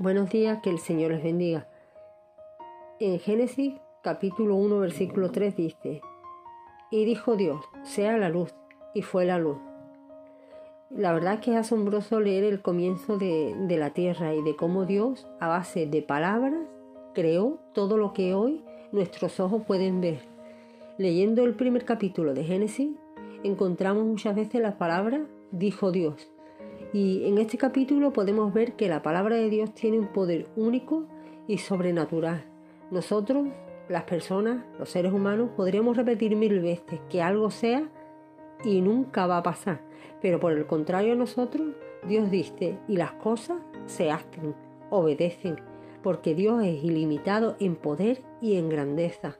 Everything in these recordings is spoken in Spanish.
Buenos días, que el Señor les bendiga. En Génesis capítulo 1 versículo 3 dice, y dijo Dios, sea la luz, y fue la luz. La verdad es que es asombroso leer el comienzo de, de la tierra y de cómo Dios, a base de palabras, creó todo lo que hoy nuestros ojos pueden ver. Leyendo el primer capítulo de Génesis, encontramos muchas veces la palabra dijo Dios. Y en este capítulo podemos ver que la palabra de Dios tiene un poder único y sobrenatural. Nosotros, las personas, los seres humanos, podríamos repetir mil veces que algo sea y nunca va a pasar. Pero por el contrario nosotros, Dios dice y las cosas se hacen, obedecen, porque Dios es ilimitado en poder y en grandeza.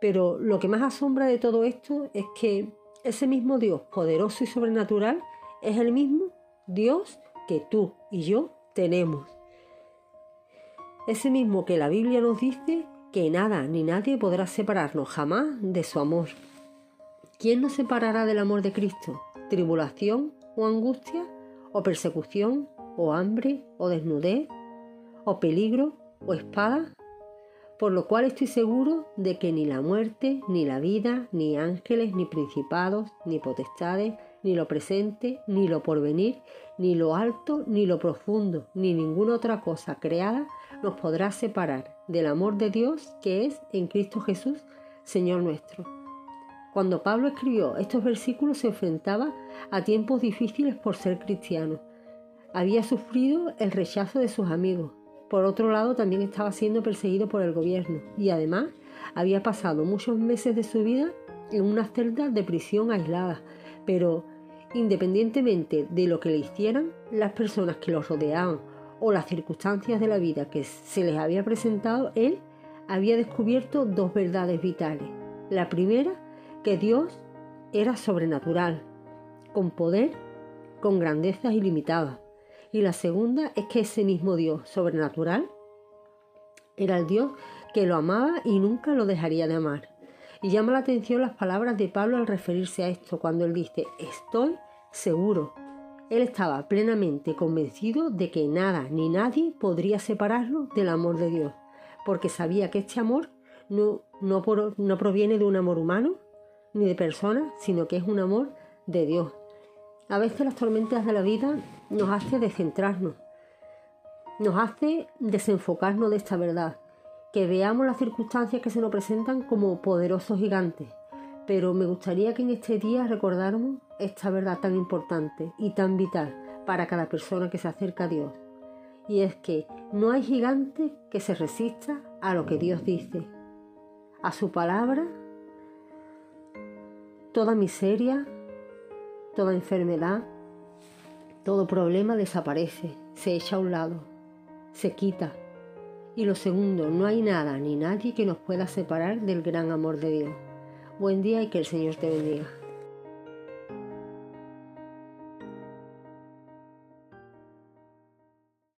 Pero lo que más asombra de todo esto es que ese mismo Dios poderoso y sobrenatural es el mismo Dios que tú y yo tenemos. Ese mismo que la Biblia nos dice que nada ni nadie podrá separarnos jamás de su amor. ¿Quién nos separará del amor de Cristo? ¿Tribulación o angustia? ¿O persecución? ¿O hambre? ¿O desnudez? ¿O peligro? ¿O espada? por lo cual estoy seguro de que ni la muerte, ni la vida, ni ángeles, ni principados, ni potestades, ni lo presente, ni lo porvenir, ni lo alto, ni lo profundo, ni ninguna otra cosa creada nos podrá separar del amor de Dios que es en Cristo Jesús, Señor nuestro. Cuando Pablo escribió estos versículos se enfrentaba a tiempos difíciles por ser cristiano. Había sufrido el rechazo de sus amigos, por otro lado, también estaba siendo perseguido por el gobierno y además había pasado muchos meses de su vida en una celda de prisión aislada. Pero independientemente de lo que le hicieran, las personas que lo rodeaban o las circunstancias de la vida que se les había presentado, él había descubierto dos verdades vitales. La primera, que Dios era sobrenatural, con poder, con grandezas ilimitadas. Y la segunda es que ese mismo Dios sobrenatural era el Dios que lo amaba y nunca lo dejaría de amar. Y llama la atención las palabras de Pablo al referirse a esto, cuando él dice, estoy seguro. Él estaba plenamente convencido de que nada ni nadie podría separarlo del amor de Dios, porque sabía que este amor no, no, proviene de un amor humano ni de personas, sino que es un amor de Dios. A veces las tormentas de la vida nos hace descentrarnos, nos hace desenfocarnos de esta verdad, que veamos las circunstancias que se nos presentan como poderosos gigantes. Pero me gustaría que en este día recordáramos esta verdad tan importante y tan vital para cada persona que se acerca a Dios. Y es que no hay gigante que se resista a lo que Dios dice. A su palabra, toda miseria, toda enfermedad, todo problema desaparece, se echa a un lado, se quita. Y lo segundo, no hay nada ni nadie que nos pueda separar del gran amor de Dios. Buen día y que el Señor te bendiga.